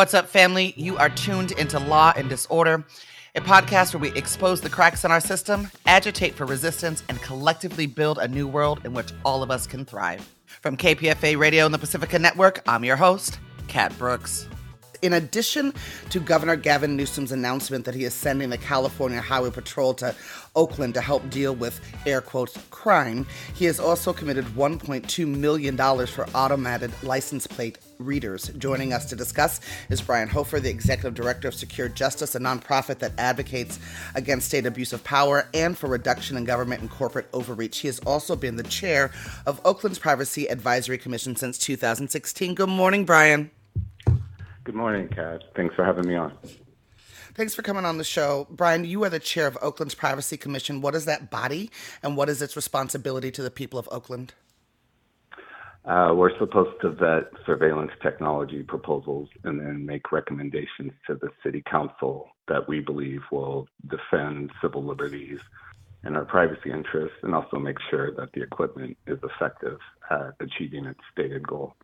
What's up, family? You are tuned into Law and Disorder, a podcast where we expose the cracks in our system, agitate for resistance, and collectively build a new world in which all of us can thrive. From KPFA Radio and the Pacifica Network, I'm your host, Kat Brooks. In addition to Governor Gavin Newsom's announcement that he is sending the California Highway Patrol to Oakland to help deal with air quotes crime, he has also committed $1.2 million for automated license plate readers. Joining us to discuss is Brian Hofer, the Executive Director of Secure Justice, a nonprofit that advocates against state abuse of power and for reduction in government and corporate overreach. He has also been the chair of Oakland's Privacy Advisory Commission since 2016. Good morning, Brian. Good morning, Kat. Thanks for having me on. Thanks for coming on the show. Brian, you are the chair of Oakland's Privacy Commission. What is that body and what is its responsibility to the people of Oakland? Uh, we're supposed to vet surveillance technology proposals and then make recommendations to the city council that we believe will defend civil liberties and our privacy interests and also make sure that the equipment is effective at achieving its stated goal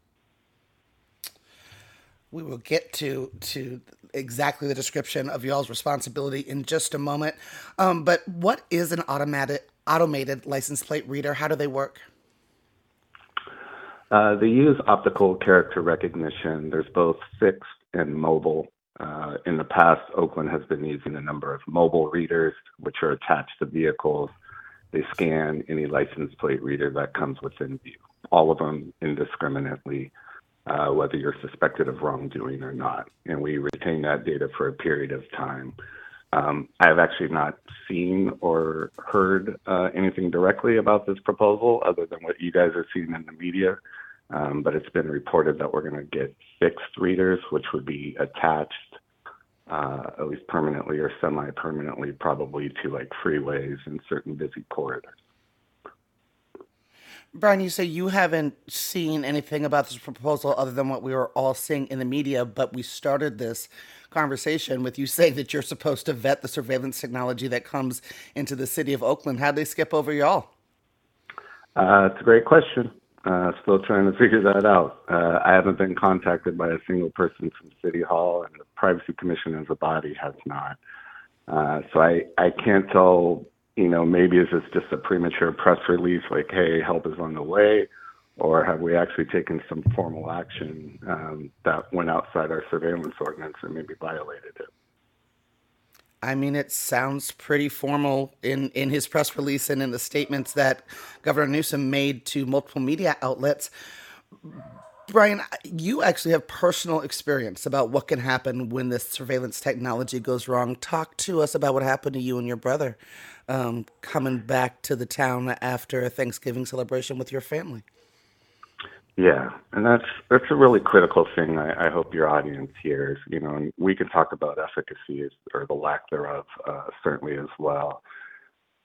we will get to to exactly the description of y'all's responsibility in just a moment. Um, but what is an automatic automated license plate reader? How do they work? Uh, they use optical character recognition. There's both fixed and mobile. Uh, in the past, Oakland has been using a number of mobile readers, which are attached to vehicles. They scan any license plate reader that comes within view, all of them indiscriminately uh, whether you're suspected of wrongdoing or not. And we retain that data for a period of time. Um, I have actually not seen or heard uh, anything directly about this proposal other than what you guys are seeing in the media. Um, but it's been reported that we're going to get fixed readers, which would be attached uh, at least permanently or semi permanently, probably to like freeways and certain busy corridors. Brian, you say you haven't seen anything about this proposal other than what we were all seeing in the media, but we started this conversation with you saying that you're supposed to vet the surveillance technology that comes into the city of Oakland. How'd they skip over y'all? Uh, it's a great question. Uh, still trying to figure that out. Uh, I haven't been contacted by a single person from City Hall, and the Privacy Commission as a body has not. Uh, so I, I can't tell you know, maybe is this just a premature press release like, hey, help is on the way? Or have we actually taken some formal action um, that went outside our surveillance ordinance and maybe violated it? I mean, it sounds pretty formal in, in his press release and in the statements that Governor Newsom made to multiple media outlets. Brian, you actually have personal experience about what can happen when this surveillance technology goes wrong. Talk to us about what happened to you and your brother um, coming back to the town after a Thanksgiving celebration with your family. Yeah, and that's that's a really critical thing. I, I hope your audience hears. You know, and we can talk about efficacy or the lack thereof uh, certainly as well.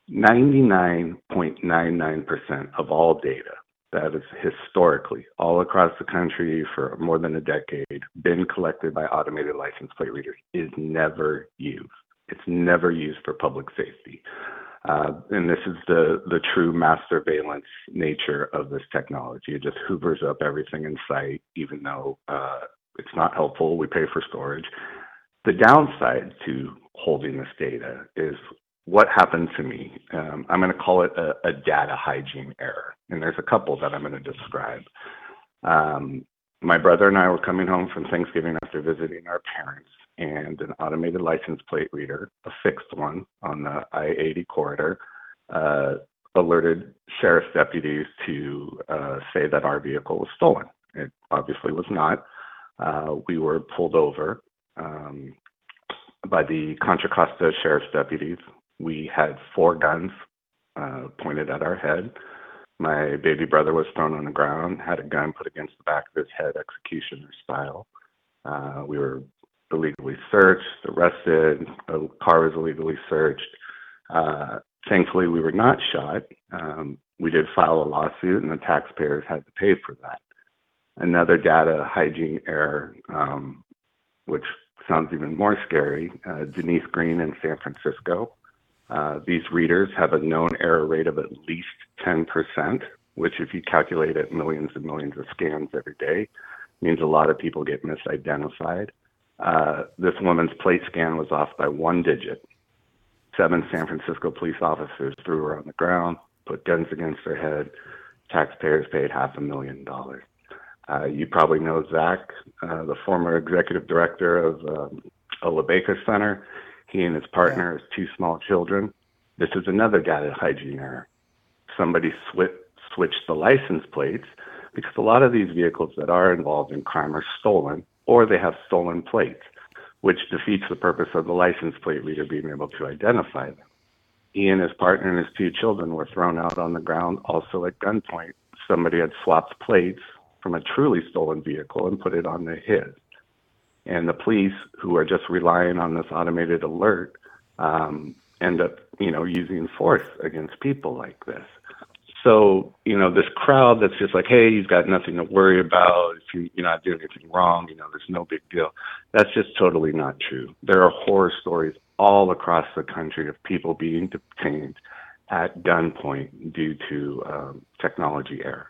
Ninety nine point nine nine percent of all data that has historically, all across the country for more than a decade, been collected by automated license plate readers is never used. It's never used for public safety. Uh, and this is the, the true mass surveillance nature of this technology. It just hoovers up everything in sight, even though uh, it's not helpful. We pay for storage. The downside to holding this data is what happened to me. Um, I'm going to call it a, a, data hygiene error. And there's a couple that I'm going to describe. Um, my brother and I were coming home from Thanksgiving after visiting our parents, and an automated license plate reader, a fixed one on the I 80 corridor, uh, alerted sheriff's deputies to uh, say that our vehicle was stolen. It obviously was not. Uh, we were pulled over um, by the Contra Costa sheriff's deputies we had four guns uh, pointed at our head. My baby brother was thrown on the ground, had a gun put against the back of his head, executioner style. Uh, we were illegally searched, arrested. A car was illegally searched. Uh, thankfully, we were not shot. Um, we did file a lawsuit, and the taxpayers had to pay for that. Another data hygiene error, um, which sounds even more scary. Uh, Denise Green in San Francisco these readers have a known error rate of at least 10%, which, if you calculate it millions and millions of scans every day, means a lot of people get misidentified. uh, this woman's plate scan was off by one digit. Seven San Francisco police officers threw her on the ground, put guns against her head. Taxpayers paid half a million dollars. Uh, you probably know Zach, uh, the former executive director of um, Ella Baker Center. He and his partner yeah. has two small children. This is another data hygiene error. Somebody sw- switched the license plates because a lot of these vehicles that are involved in crime are stolen or they have stolen plates, which defeats the purpose of the license plate reader being able to identify them. He and his partner and his two children were thrown out on the ground, also at gunpoint. Somebody had swapped plates from a truly stolen vehicle and put it on the his. And the police, who are just relying on this automated alert, um, end up, you know, using force against people like this. So, you know, this crowd that's just like, hey, you've got nothing to worry about. If you, you're not doing anything wrong, you know, there's no big deal. That's just totally not true. There are horror stories all across the country of people being detained at gunpoint due to um, technology error.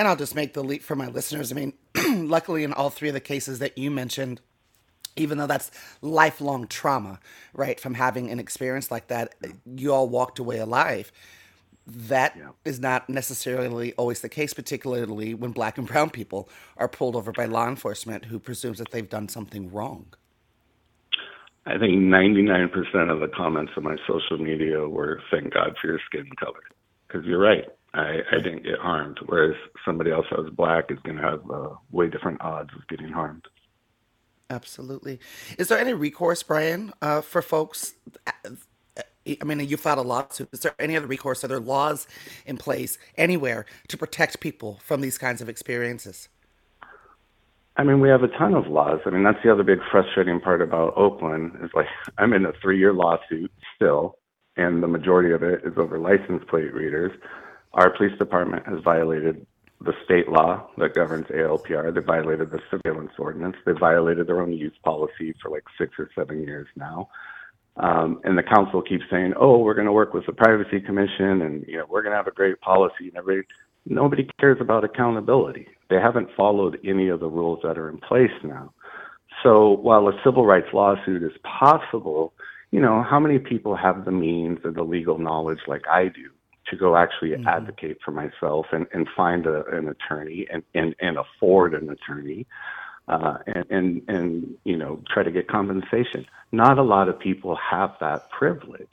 And I'll just make the leap for my listeners. I mean, luckily, in all three of the cases that you mentioned, even though that's lifelong trauma, right, from having an experience like that, you all walked away alive. That yeah. is not necessarily always the case, particularly when black and brown people are pulled over by law enforcement who presumes that they've done something wrong. I think 99% of the comments on my social media were, thank God for your skin color. Because you're right. I, I didn't get harmed, whereas somebody else that was black is going to have uh, way different odds of getting harmed. Absolutely. Is there any recourse, Brian, uh, for folks? I mean, you filed a lawsuit. Is there any other recourse? Are there laws in place anywhere to protect people from these kinds of experiences? I mean, we have a ton of laws. I mean, that's the other big frustrating part about Oakland is like I'm in a three-year lawsuit still, and the majority of it is over license plate readers. Our police department has violated the state law that governs ALPR. They violated the surveillance ordinance. They violated their own use policy for like six or seven years now. Um, and the council keeps saying, "Oh, we're going to work with the privacy commission, and you know we're going to have a great policy." And everybody, nobody cares about accountability. They haven't followed any of the rules that are in place now. So while a civil rights lawsuit is possible, you know, how many people have the means or the legal knowledge like I do to go actually mm-hmm. advocate for myself and, and find a, an attorney and, and, and afford an attorney uh, and, and, and, you know, try to get compensation. Not a lot of people have that privilege.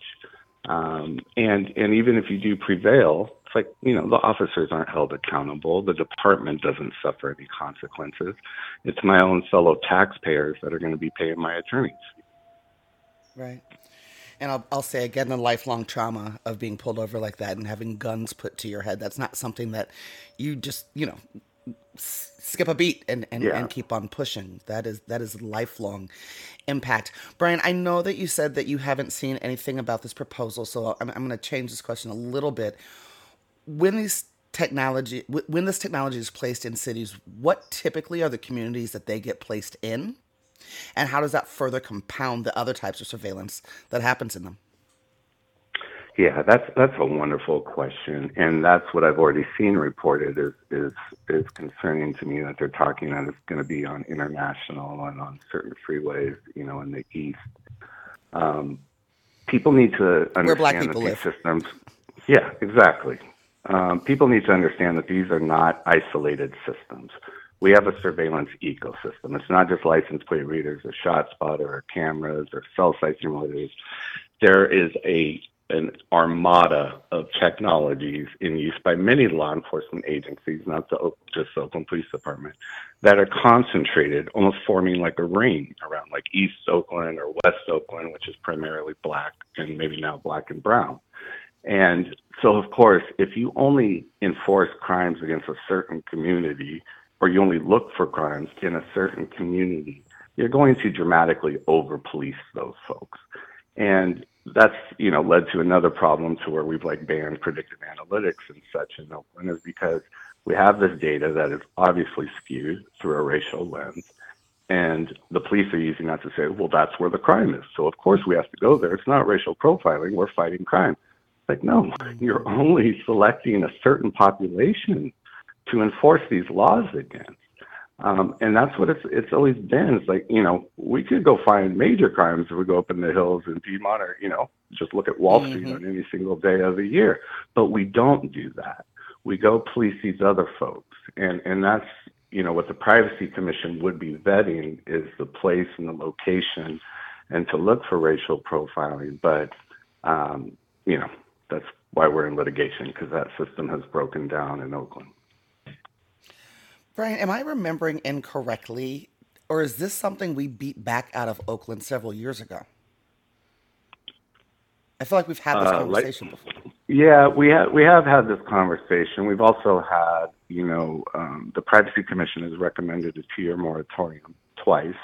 Um, and, and even if you do prevail, it's like, you know, the officers aren't held accountable. The department doesn't suffer any consequences. It's my own fellow taxpayers that are going to be paying my attorneys. Right. And I'll, I'll say again, the lifelong trauma of being pulled over like that and having guns put to your head. That's not something that you just, you know, skip a beat and, and, yeah. and keep on pushing. That is that is lifelong impact. Brian, I know that you said that you haven't seen anything about this proposal, so I'm, I'm going to change this question a little bit. When these technology when this technology is placed in cities, what typically are the communities that they get placed in? And how does that further compound the other types of surveillance that happens in them? Yeah, that's that's a wonderful question, and that's what I've already seen reported is is is concerning to me that they're talking that it's going to be on international and on certain freeways, you know, in the east. Um, people need to understand Where black people that these live. systems. Yeah, exactly. Um, people need to understand that these are not isolated systems we have a surveillance ecosystem. It's not just license plate readers or shot ShotSpotter or cameras or cell site simulators. There is a an armada of technologies in use by many law enforcement agencies, not the, just the Oakland Police Department, that are concentrated, almost forming like a ring around like East Oakland or West Oakland, which is primarily black and maybe now black and brown. And so, of course, if you only enforce crimes against a certain community, or you only look for crimes in a certain community, you're going to dramatically over police those folks. And that's, you know, led to another problem to where we've like banned predictive analytics and such in Oakland is because we have this data that is obviously skewed through a racial lens. And the police are using that to say, well, that's where the crime is. So of course we have to go there. It's not racial profiling. We're fighting crime. It's Like, no, you're only selecting a certain population to enforce these laws against. Um, and that's what it's it's always been. It's like you know we could go find major crimes if we go up in the hills in Piedmont, or you know just look at Wall Street mm-hmm. on any single day of the year. But we don't do that. We go police these other folks, and and that's you know what the Privacy Commission would be vetting is the place and the location, and to look for racial profiling. But um, you know that's why we're in litigation because that system has broken down in Oakland. Brian, am I remembering incorrectly, or is this something we beat back out of Oakland several years ago? I feel like we've had this uh, conversation like, before. Yeah, we have we have had this conversation. We've also had, you know, um, the Privacy Commission has recommended a two-year moratorium twice,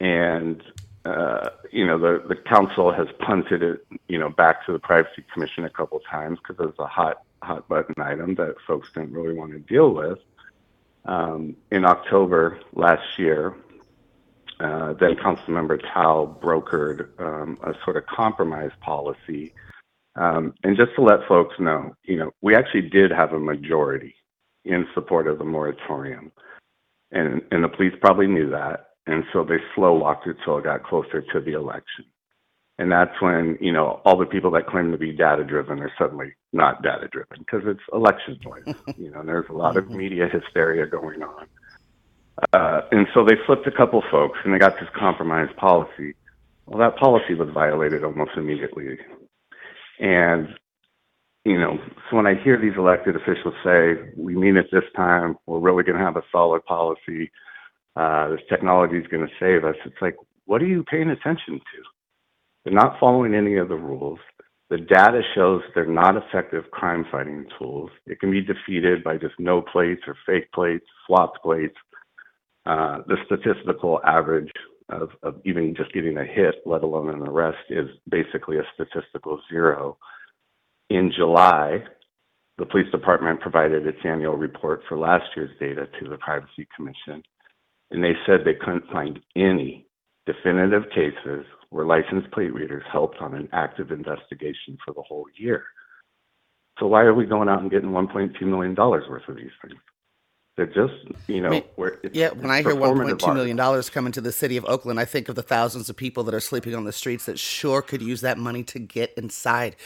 and uh, you know the the council has punted it, you know, back to the Privacy Commission a couple times because it was a hot hot button item that folks didn't really want to deal with um, in October last year, uh, then Councilmember Thao brokered um, a sort of compromise policy. Um, and just to let folks know, you know, we actually did have a majority in support of the moratorium. And, and the police probably knew that. And so they slow walked it till it got closer to the election. And that's when, you know, all the people that claim to be data driven are suddenly not data driven because it's election noise. you know, there's a lot of mm-hmm. media hysteria going on. Uh, and so they flipped a couple folks and they got this compromise policy. Well, that policy was violated almost immediately. And, you know, so when I hear these elected officials say, we mean it this time, we're really going to have a solid policy, uh, this technology is going to save us, it's like, what are you paying attention to? They're not following any of the rules. The data shows they're not effective crime fighting tools. It can be defeated by just no plates or fake plates, swapped plates. Uh, the statistical average of, of even just getting a hit, let alone an arrest, is basically a statistical zero. In July, the police department provided its annual report for last year's data to the Privacy Commission, and they said they couldn't find any definitive cases where license plate readers helped on an active investigation for the whole year. So why are we going out and getting 1.2 million dollars worth of these things? They're just, you know, I mean, yeah. When I hear 1.2 million dollars coming to the city of Oakland, I think of the thousands of people that are sleeping on the streets that sure could use that money to get inside.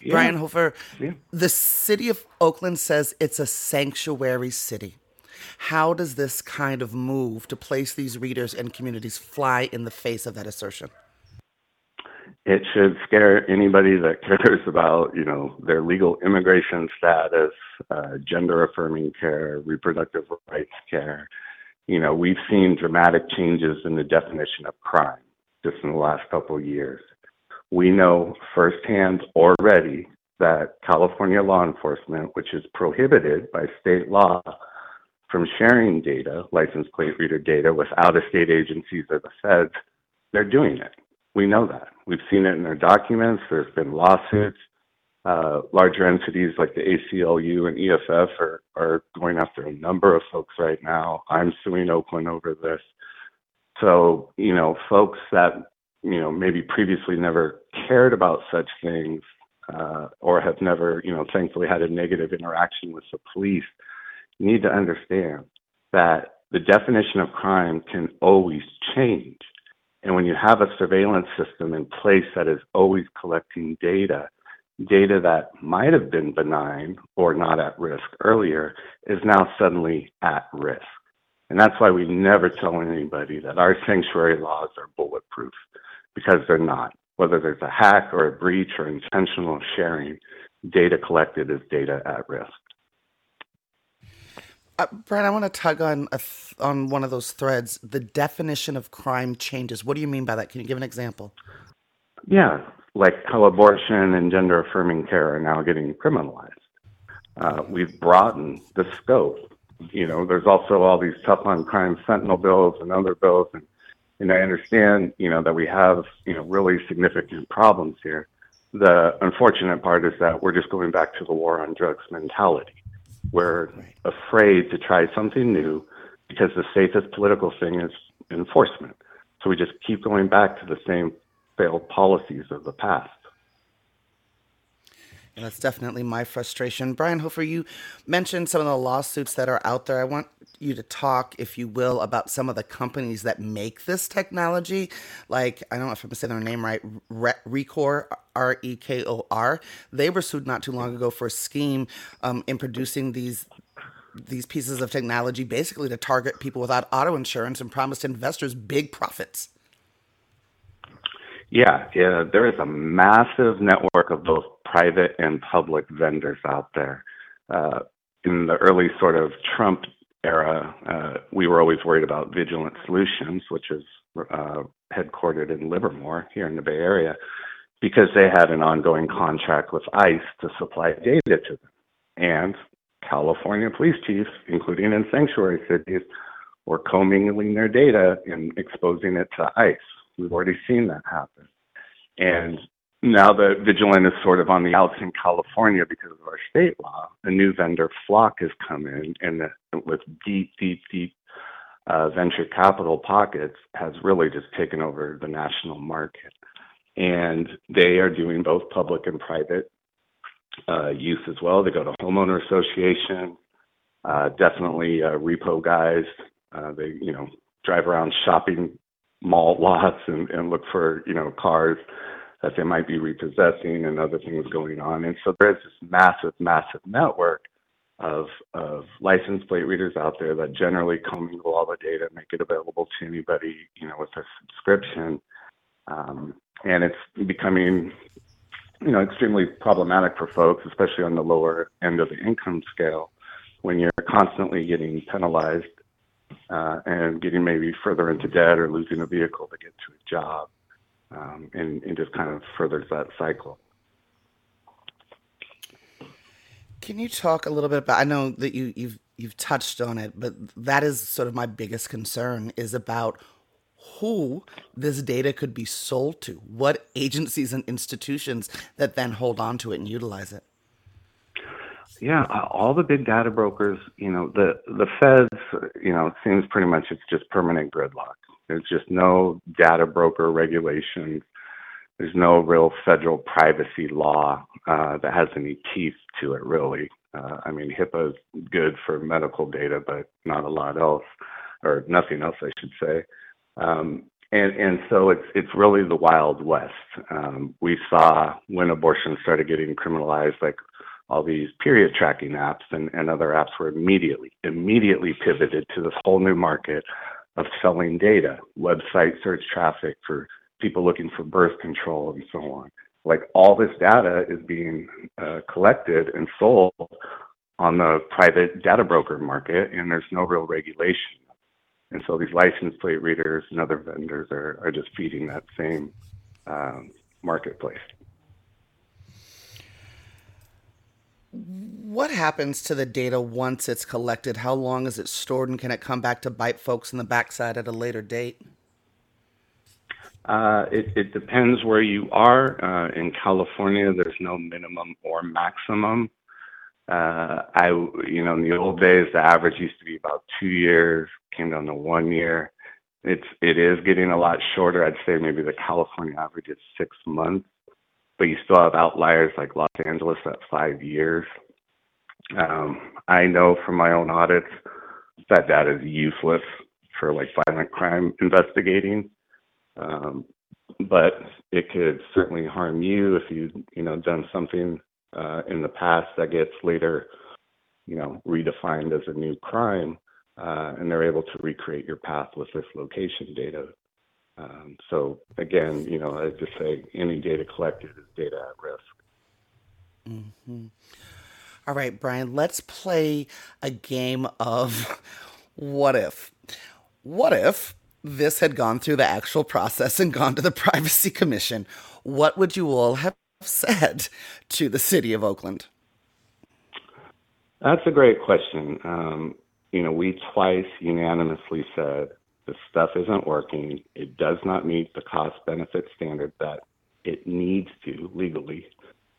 Yeah. Brian Hofer, yeah. the city of Oakland says it's a sanctuary city. How does this kind of move to place these readers and communities fly in the face of that assertion? It should scare anybody that cares about, you know, their legal immigration status, uh, gender affirming care, reproductive rights care. You know, we've seen dramatic changes in the definition of crime just in the last couple of years. We know firsthand already that California law enforcement, which is prohibited by state law from sharing data, license plate reader data, with out of state agencies or the feds, they're doing it. We know that. We've seen it in their documents. There's been lawsuits. Uh, larger entities like the ACLU and EFF are, are going after a number of folks right now. I'm suing Oakland over this. So, you know, folks that, you know, maybe previously never cared about such things uh, or have never, you know, thankfully had a negative interaction with the police need to understand that the definition of crime can always change. And when you have a surveillance system in place that is always collecting data, data that might have been benign or not at risk earlier is now suddenly at risk. And that's why we never tell anybody that our sanctuary laws are bulletproof, because they're not. Whether there's a hack or a breach or intentional sharing, data collected is data at risk. Uh, Brian, I want to tug on th- on one of those threads. The definition of crime changes. What do you mean by that? Can you give an example? Yeah, like how abortion and gender affirming care are now getting criminalized. Uh, we've broadened the scope. You know, there's also all these tough on crime sentinel bills and other bills, and and I understand, you know, that we have you know really significant problems here. The unfortunate part is that we're just going back to the war on drugs mentality we're afraid to try something new because the safest political thing is enforcement. So we just keep going back to the same failed policies of the past. That's definitely my frustration. Brian Hofer, you mentioned some of the lawsuits that are out there. I want you to talk, if you will, about some of the companies that make this technology. Like, I don't know if I'm saying their name right, Rekor, R E K O R. They were sued not too long ago for a scheme um, in producing these these pieces of technology basically to target people without auto insurance and promised investors big profits. Yeah, yeah, there is a massive network of both private and public vendors out there. Uh, in the early sort of Trump era, uh, we were always worried about Vigilant Solutions, which is uh, headquartered in Livermore here in the Bay Area, because they had an ongoing contract with ICE to supply data to them. And California police chiefs, including in sanctuary cities, were commingling their data and exposing it to ICE. We've already seen that happen. And now that Vigilant is sort of on the outs in California because of our state law, a new vendor, Flock, has come in and with deep, deep, deep uh, venture capital pockets has really just taken over the national market. And they are doing both public and private uh, use as well. They go to homeowner association, uh, definitely uh, repo guys. Uh, they, you know, drive around shopping mall lots and, and look for you know cars that they might be repossessing and other things going on. And so there's this massive, massive network of of license plate readers out there that generally commingle all the data, make it available to anybody, you know, with a subscription. Um, and it's becoming, you know, extremely problematic for folks, especially on the lower end of the income scale, when you're constantly getting penalized uh, and getting maybe further into debt or losing a vehicle to get to a job, um, and, and just kind of furthers that cycle. Can you talk a little bit about? I know that you you've you've touched on it, but that is sort of my biggest concern is about who this data could be sold to. What agencies and institutions that then hold on to it and utilize it. Yeah, uh, all the big data brokers, you know, the the feds, you know, it seems pretty much it's just permanent gridlock. There's just no data broker regulations. There's no real federal privacy law uh, that has any teeth to it, really. Uh, I mean, HIPAA is good for medical data, but not a lot else, or nothing else, I should say. Um, and and so it's it's really the wild west. Um, we saw when abortion started getting criminalized, like all these period tracking apps and, and other apps were immediately, immediately pivoted to this whole new market of selling data, website search traffic for people looking for birth control and so on. Like all this data is being uh, collected and sold on the private data broker market, and there's no real regulation. And so these license plate readers and other vendors are, are just feeding that same um, marketplace. What happens to the data once it's collected? How long is it stored, and can it come back to bite folks in the backside at a later date? Uh, it, it, depends where you are. Uh, in California, there's no minimum or maximum. Uh, I, you know, in the old days, the average used to be about two years, came down to one year. It's it is getting a lot shorter. I'd say maybe the California average is six months but you still have outliers like Los Angeles at five years. Um, I know from my own audits that that is useless for like violent crime investigating, um, but it could certainly harm you if you you know done something uh, in the past that gets later you know redefined as a new crime, uh, and they're able to recreate your path with this location data um, so again, you know, I just say any data collected is data at risk. Mm-hmm. All right, Brian, let's play a game of what if. What if this had gone through the actual process and gone to the Privacy Commission? What would you all have said to the city of Oakland? That's a great question. Um, you know, we twice unanimously said the stuff isn't working. It does not meet the cost benefit standard that it needs to legally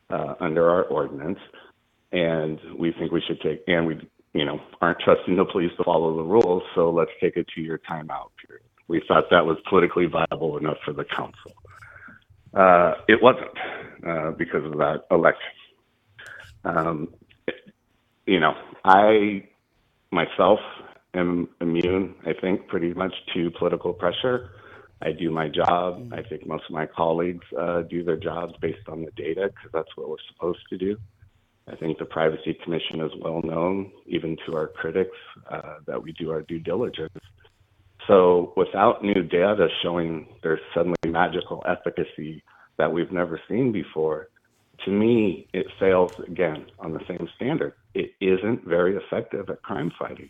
uh, under our ordinance. And we think we should take, and we, you know, aren't trusting the police to follow the rules. So let's take a two year timeout period. We thought that was politically viable enough for the council. Uh, it wasn't uh, because of that election. Um, you know, I myself am immune, I think, pretty much to political pressure. I do my job. Mm-hmm. I think most of my colleagues uh, do their jobs based on the data because that's what we're supposed to do. I think the Privacy Commission is well known, even to our critics, uh, that we do our due diligence. So without new data showing there's suddenly magical efficacy that we've never seen before, to me, it fails again on the same standard. It isn't very effective at crime fighting.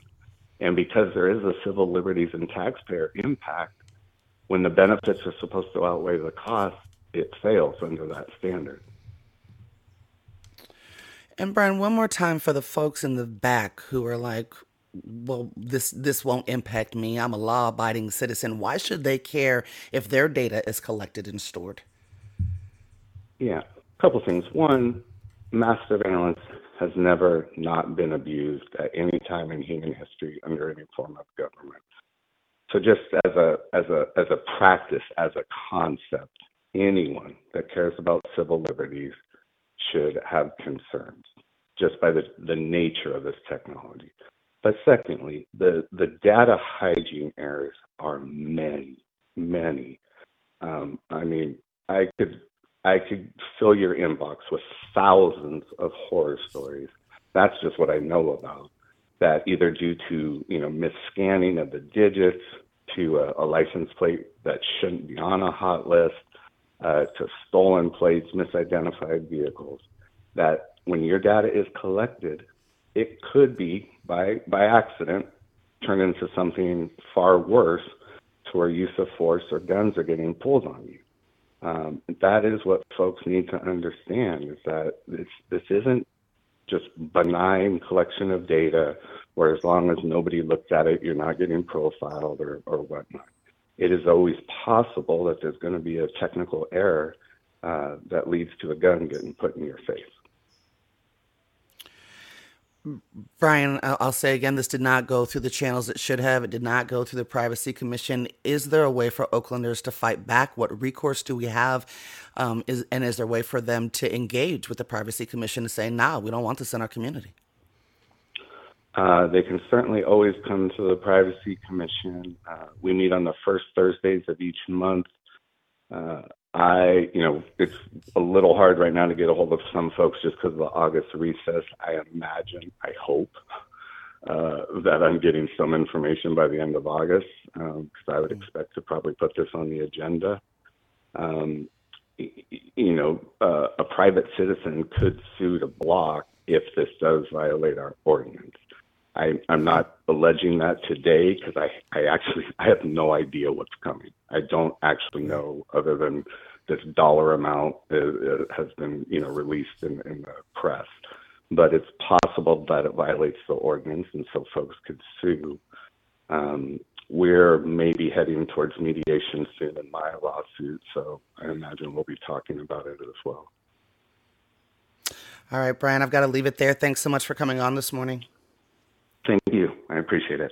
And because there is a civil liberties and taxpayer impact, when the benefits are supposed to outweigh the cost, it fails under that standard. And Brian, one more time for the folks in the back who are like, well, this this won't impact me. I'm a law-abiding citizen. Why should they care if their data is collected and stored? Yeah, a couple things. One, mass surveillance has never not been abused at any time in human history under any form of government. So just as a as a as a practice, as a concept, anyone that cares about civil liberties should have concerns just by the, the nature of this technology. But secondly, the, the data hygiene errors are many, many. Um, I mean, I could I could fill your inbox with thousands of horror stories. That's just what I know about. That either due to you know misscanning of the digits, to a, a license plate that shouldn't be on a hot list, uh, to stolen plates, misidentified vehicles, that when your data is collected, it could be by by accident turned into something far worse to where use of force or guns are getting pulled on you. Um, that is what folks need to understand is that this this isn't just benign collection of data where as long as nobody looks at it, you're not getting profiled or, or whatnot. It is always possible that there's going to be a technical error uh, that leads to a gun getting put in your face. Brian, I'll say again, this did not go through the channels it should have. It did not go through the Privacy Commission. Is there a way for Oaklanders to fight back? What recourse do we have? Um, is, and is there a way for them to engage with the Privacy Commission and say, nah, we don't want this in our community? Uh, they can certainly always come to the Privacy Commission. Uh, we meet on the first Thursdays of each month. Uh, I, you know, it's a little hard right now to get a hold of some folks just because of the August recess. I imagine, I hope, uh, that I'm getting some information by the end of August because um, I would expect to probably put this on the agenda. Um, you know, uh, a private citizen could sue to block if this does violate our ordinance. I, I'm not alleging that today because I, I actually I have no idea what's coming. I don't actually know other than this dollar amount has been you know released in, in the press. But it's possible that it violates the ordinance, and so folks could sue. Um, we're maybe heading towards mediation soon in my lawsuit, so I imagine we'll be talking about it as well. All right, Brian, I've got to leave it there. Thanks so much for coming on this morning. Thank you. I appreciate it.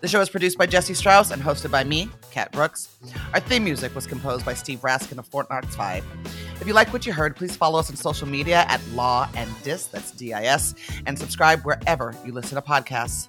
The show is produced by Jesse Strauss and hosted by me, Kat Brooks. Our theme music was composed by Steve Raskin of Fort Knox 5. If you like what you heard, please follow us on social media at Law and Dis, that's D I S, and subscribe wherever you listen to podcasts.